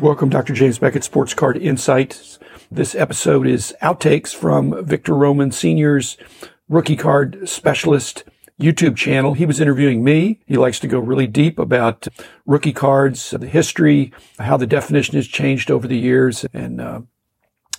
Welcome, Dr. James Beckett, Sports Card Insights. This episode is outtakes from Victor Roman Sr.'s rookie card specialist YouTube channel. He was interviewing me. He likes to go really deep about rookie cards, the history, how the definition has changed over the years, and uh,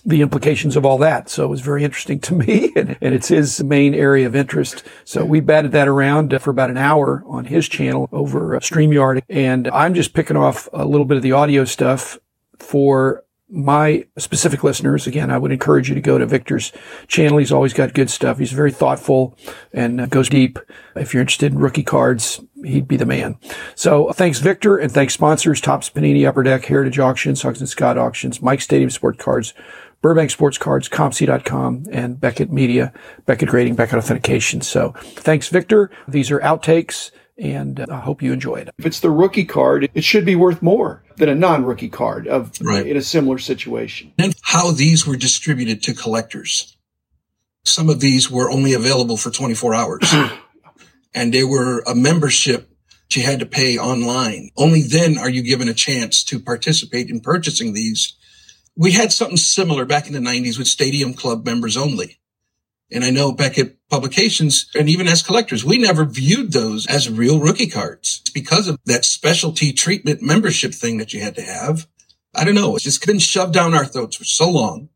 the implications of all that. So it was very interesting to me and, and, it's his main area of interest. So we batted that around for about an hour on his channel over uh, StreamYard. And I'm just picking off a little bit of the audio stuff for my specific listeners. Again, I would encourage you to go to Victor's channel. He's always got good stuff. He's very thoughtful and uh, goes deep. If you're interested in rookie cards, he'd be the man. So thanks, Victor, and thanks sponsors, Topps Panini, Upper Deck, Heritage Auctions, Huggins and Scott Auctions, Mike Stadium Sport Cards, Burbank Sports Cards, COMC.com, and Beckett Media, Beckett Grading, Beckett Authentication. So thanks, Victor. These are outtakes, and uh, I hope you enjoyed. it. If it's the rookie card, it should be worth more than a non-rookie card of right. in a similar situation. And how these were distributed to collectors. Some of these were only available for 24 hours. and they were a membership you had to pay online. Only then are you given a chance to participate in purchasing these we had something similar back in the 90s with Stadium Club members only. And I know back at publications and even as collectors, we never viewed those as real rookie cards it's because of that specialty treatment membership thing that you had to have. I don't know. It's just been shoved down our throats for so long.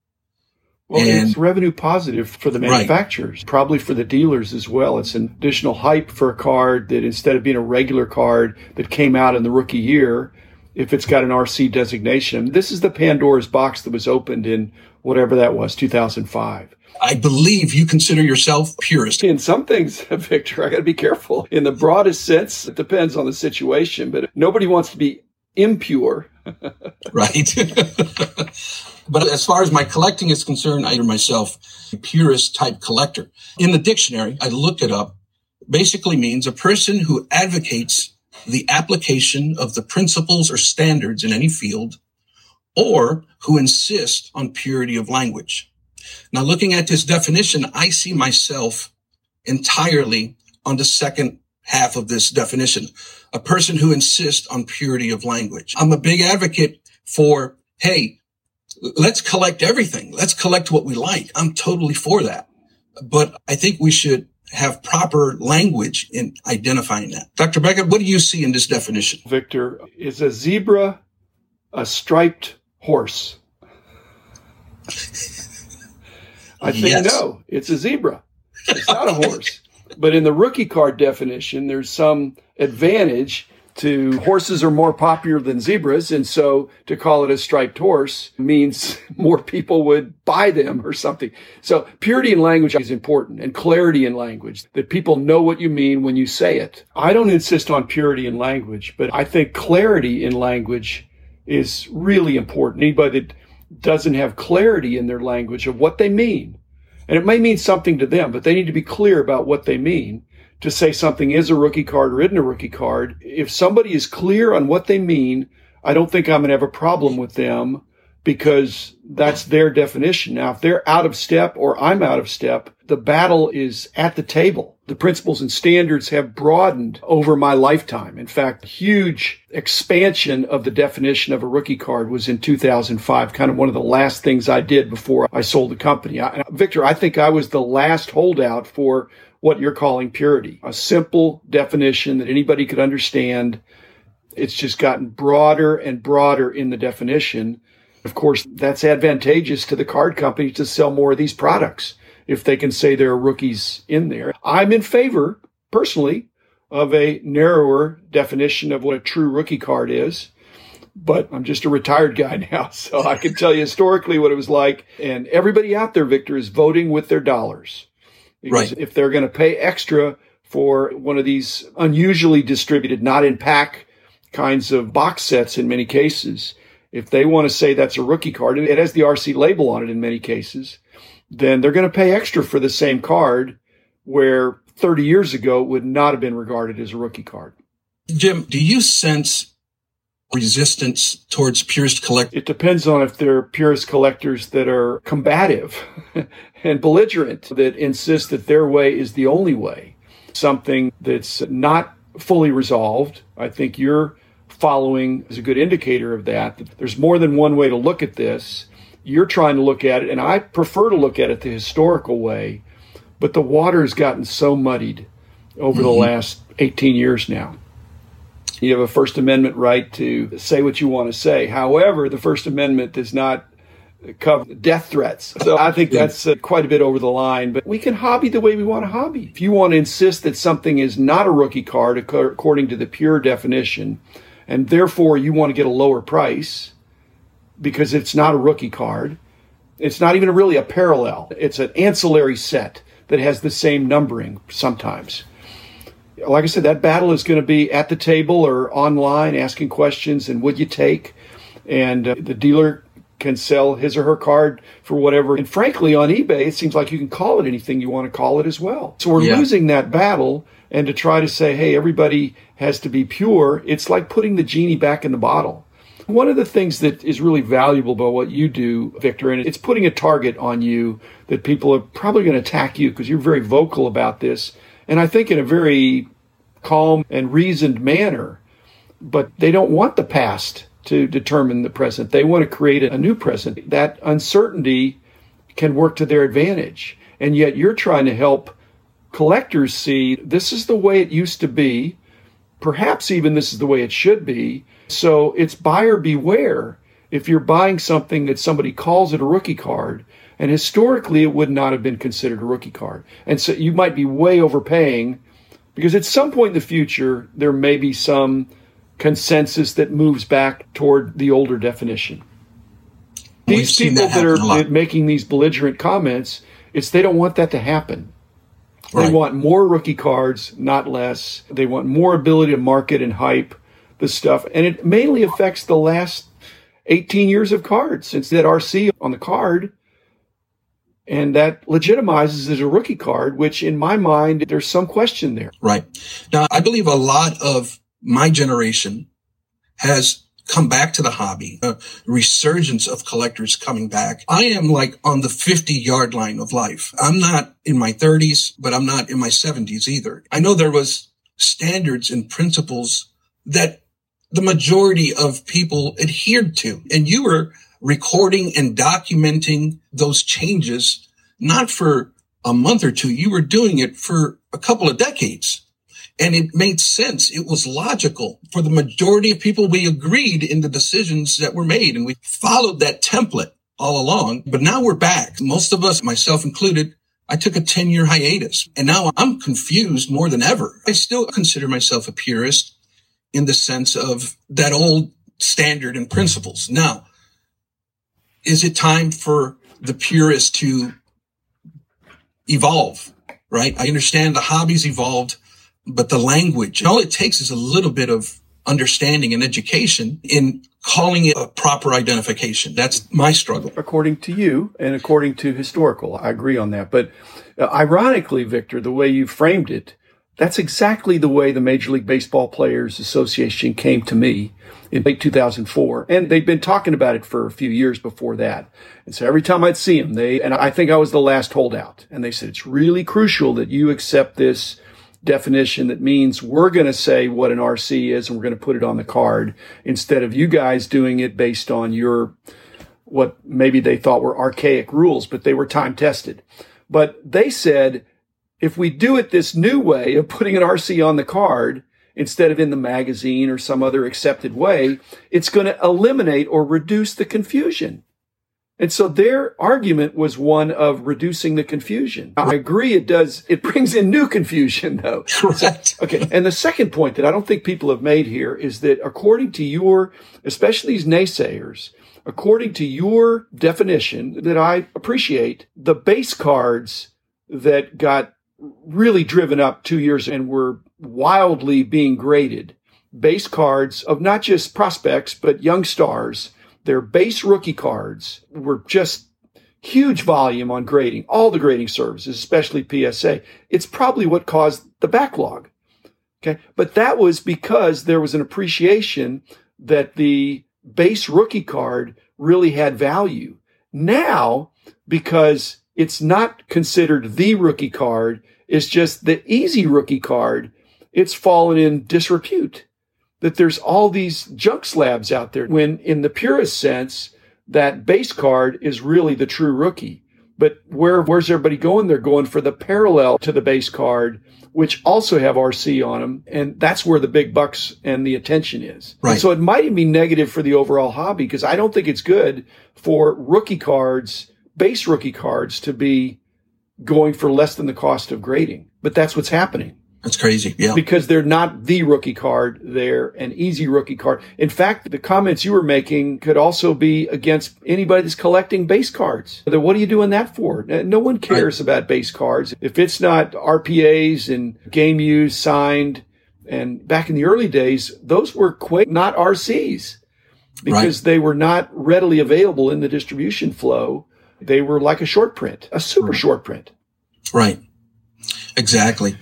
Well, and, it's revenue positive for the manufacturers, right. probably for the dealers as well. It's an additional hype for a card that instead of being a regular card that came out in the rookie year, if it's got an RC designation. This is the Pandora's box that was opened in whatever that was, 2005. I believe you consider yourself purist. In some things, Victor, I got to be careful. In the broadest sense, it depends on the situation, but nobody wants to be impure. right. but as far as my collecting is concerned, I am myself a purist type collector. In the dictionary, I looked it up, basically means a person who advocates the application of the principles or standards in any field, or who insist on purity of language. Now, looking at this definition, I see myself entirely on the second half of this definition, a person who insists on purity of language. I'm a big advocate for, hey, let's collect everything. Let's collect what we like. I'm totally for that. But I think we should have proper language in identifying that. Dr. Beckett, what do you see in this definition? Victor, is a zebra a striped horse? I think yes. no, it's a zebra. It's not a horse. but in the rookie card definition, there's some advantage to horses are more popular than zebras. And so to call it a striped horse means more people would buy them or something. So purity in language is important and clarity in language that people know what you mean when you say it. I don't insist on purity in language, but I think clarity in language is really important. Anybody that doesn't have clarity in their language of what they mean, and it may mean something to them, but they need to be clear about what they mean to say something is a rookie card or isn't a rookie card. If somebody is clear on what they mean, I don't think I'm going to have a problem with them because that's their definition. Now, if they're out of step or I'm out of step, the battle is at the table. The principles and standards have broadened over my lifetime. In fact, huge expansion of the definition of a rookie card was in 2005, kind of one of the last things I did before I sold the company. I, Victor, I think I was the last holdout for what you're calling purity, a simple definition that anybody could understand. It's just gotten broader and broader in the definition. Of course, that's advantageous to the card company to sell more of these products if they can say there are rookies in there. I'm in favor, personally, of a narrower definition of what a true rookie card is. But I'm just a retired guy now, so I can tell you historically what it was like. And everybody out there, Victor, is voting with their dollars. Because right. if they're going to pay extra for one of these unusually distributed, not in pack kinds of box sets in many cases, if they want to say that's a rookie card, and it has the RC label on it in many cases, then they're going to pay extra for the same card where 30 years ago would not have been regarded as a rookie card. Jim, do you sense resistance towards purist collectors? It depends on if they're purist collectors that are combative and belligerent, that insist that their way is the only way. Something that's not fully resolved. I think you're following is a good indicator of that. There's more than one way to look at this. You're trying to look at it, and I prefer to look at it the historical way, but the water has gotten so muddied over mm-hmm. the last 18 years now. You have a First Amendment right to say what you want to say. However, the First Amendment does not cover death threats. So I think that's uh, quite a bit over the line, but we can hobby the way we want to hobby. If you want to insist that something is not a rookie card according to the pure definition, and therefore you want to get a lower price because it's not a rookie card, it's not even really a parallel. It's an ancillary set that has the same numbering sometimes. Like I said, that battle is going to be at the table or online asking questions and would you take? And uh, the dealer can sell his or her card for whatever. And frankly, on eBay, it seems like you can call it anything you want to call it as well. So we're yeah. losing that battle. And to try to say, hey, everybody has to be pure, it's like putting the genie back in the bottle. One of the things that is really valuable about what you do, Victor, and it's putting a target on you that people are probably going to attack you because you're very vocal about this. And I think in a very calm and reasoned manner. But they don't want the past to determine the present. They want to create a new present. That uncertainty can work to their advantage. And yet you're trying to help collectors see this is the way it used to be. Perhaps even this is the way it should be. So it's buyer beware if you're buying something that somebody calls it a rookie card. And historically, it would not have been considered a rookie card. And so you might be way overpaying because at some point in the future, there may be some consensus that moves back toward the older definition. These people that, that are making these belligerent comments, it's they don't want that to happen. Right. They want more rookie cards, not less. They want more ability to market and hype the stuff. And it mainly affects the last 18 years of cards since that RC on the card. And that legitimizes as a rookie card, which in my mind, there's some question there. Right. Now, I believe a lot of my generation has come back to the hobby, a resurgence of collectors coming back. I am like on the 50 yard line of life. I'm not in my 30s, but I'm not in my 70s either. I know there was standards and principles that the majority of people adhered to. And you were recording and documenting those changes, not for a month or two. You were doing it for a couple of decades. And it made sense. It was logical for the majority of people. We agreed in the decisions that were made and we followed that template all along. But now we're back. Most of us, myself included, I took a 10 year hiatus and now I'm confused more than ever. I still consider myself a purist in the sense of that old standard and principles. Now, is it time for the purist to evolve? Right. I understand the hobbies evolved but the language, all it takes is a little bit of understanding and education in calling it a proper identification. That's my struggle. According to you and according to historical, I agree on that. But uh, ironically, Victor, the way you framed it, that's exactly the way the Major League Baseball Players Association came to me in late 2004. And they'd been talking about it for a few years before that. And so every time I'd see them, they, and I think I was the last holdout. And they said, it's really crucial that you accept this definition that means we're going to say what an RC is and we're going to put it on the card instead of you guys doing it based on your what maybe they thought were archaic rules, but they were time tested. But they said if we do it this new way of putting an RC on the card instead of in the magazine or some other accepted way, it's going to eliminate or reduce the confusion. And so their argument was one of reducing the confusion. I agree it does, it brings in new confusion though. Correct. okay. And the second point that I don't think people have made here is that according to your, especially these naysayers, according to your definition that I appreciate, the base cards that got really driven up two years and were wildly being graded, base cards of not just prospects, but young stars their base rookie cards were just huge volume on grading, all the grading services, especially PSA. It's probably what caused the backlog. Okay. But that was because there was an appreciation that the base rookie card really had value. Now, because it's not considered the rookie card, it's just the easy rookie card, it's fallen in disrepute. that there's all these junk slabs out there when in the purest sense, that base card is really the true rookie. But where, where's everybody going? They're going for the parallel to the base card, which also have RC on them. And that's where the big bucks and the attention is. Right. And so it might even be negative for the overall hobby because I don't think it's good for rookie cards, base rookie cards to be going for less than the cost of grading. But that's what's happening. That's crazy. Yeah. Because they're not the rookie card. They're an easy rookie card. In fact, the comments you were making could also be against anybody that's collecting base cards. What are you doing that for? No one cares right. about base cards. If it's not RPAs and game used signed, and back in the early days, those were quick, not RCs because right. they were not readily available in the distribution flow. They were like a short print, a super right. short print. Right. Exactly.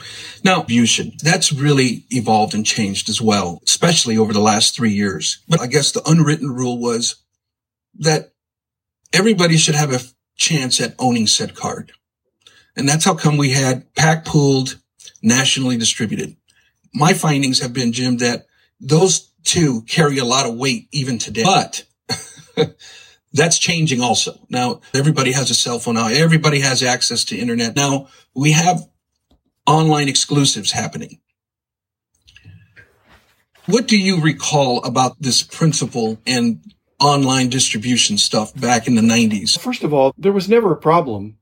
Now, distribution, that's really evolved and changed as well, especially over the last three years. But I guess the unwritten rule was that everybody should have a chance at owning said card. And that's how come we had pack pulled, nationally distributed. My findings have been, Jim, that those two carry a lot of weight even today. But that's changing also. Now, everybody has a cell phone now. Everybody has access to internet. Now, we have online exclusives happening. What do you recall about this principle and online distribution stuff back in the 90s? First of all, there was never a problem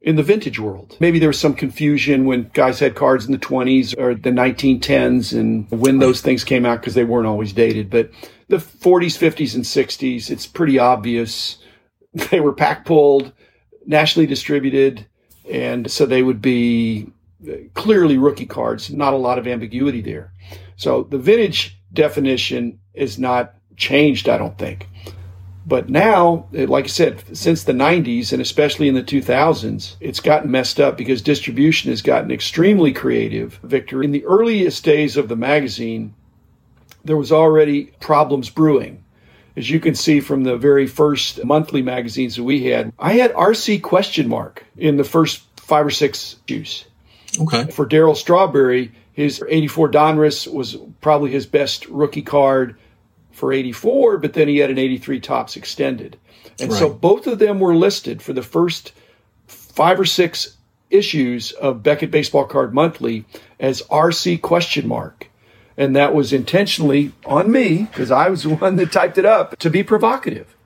in the vintage world. Maybe there was some confusion when guys had cards in the 20s or the 1910s and when those things came out because they weren't always dated. But the 40s, 50s, and 60s, it's pretty obvious they were pack pulled, nationally distributed, and so they would be uh, clearly rookie cards, not a lot of ambiguity there. So the vintage definition is not changed, I don't think. But now, uh, like I said, since the 90s and especially in the 2000s, it's gotten messed up because distribution has gotten extremely creative. Victor, in the earliest days of the magazine, there was already problems brewing. As you can see from the very first monthly magazines that we had, I had RC question mark in the first five or six issues. Okay. For Darryl Strawberry, his 84 Donruss was probably his best rookie card for 84, but then he had an 83 Topps extended. And right. so both of them were listed for the first five or six issues of Beckett Baseball Card Monthly as RC question mark. And that was intentionally on me because I was the one that typed it up to be provocative.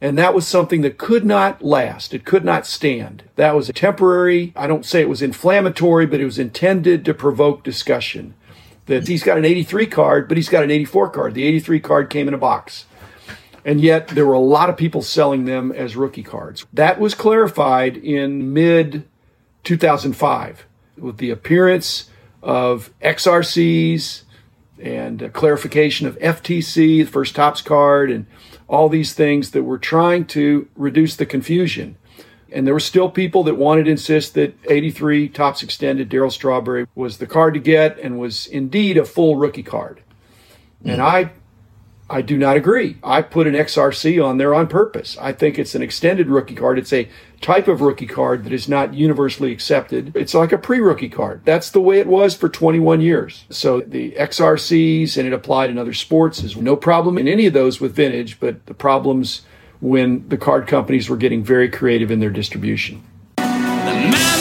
And that was something that could not last. It could not stand. That was a temporary. I don't say it was inflammatory, but it was intended to provoke discussion. That he's got an 83 card, but he's got an 84 card. The 83 card came in a box. And yet there were a lot of people selling them as rookie cards. That was clarified in mid 2005 with the appearance of XRCs and clarification of FTC, the first Topps card, and all these things that were trying to reduce the confusion. And there were still people that wanted to insist that 83 Topps Extended Darryl Strawberry was the card to get and was indeed a full rookie card. Mm. And I I do not agree. I put an XRC on there on purpose. I think it's an extended rookie card. It's a type of rookie card that is not universally accepted. It's like a pre rookie card. That's the way it was for 21 years. So the XRCs, and it applied in other sports, is no problem in any of those with vintage, but the problems when the card companies were getting very creative in their distribution. The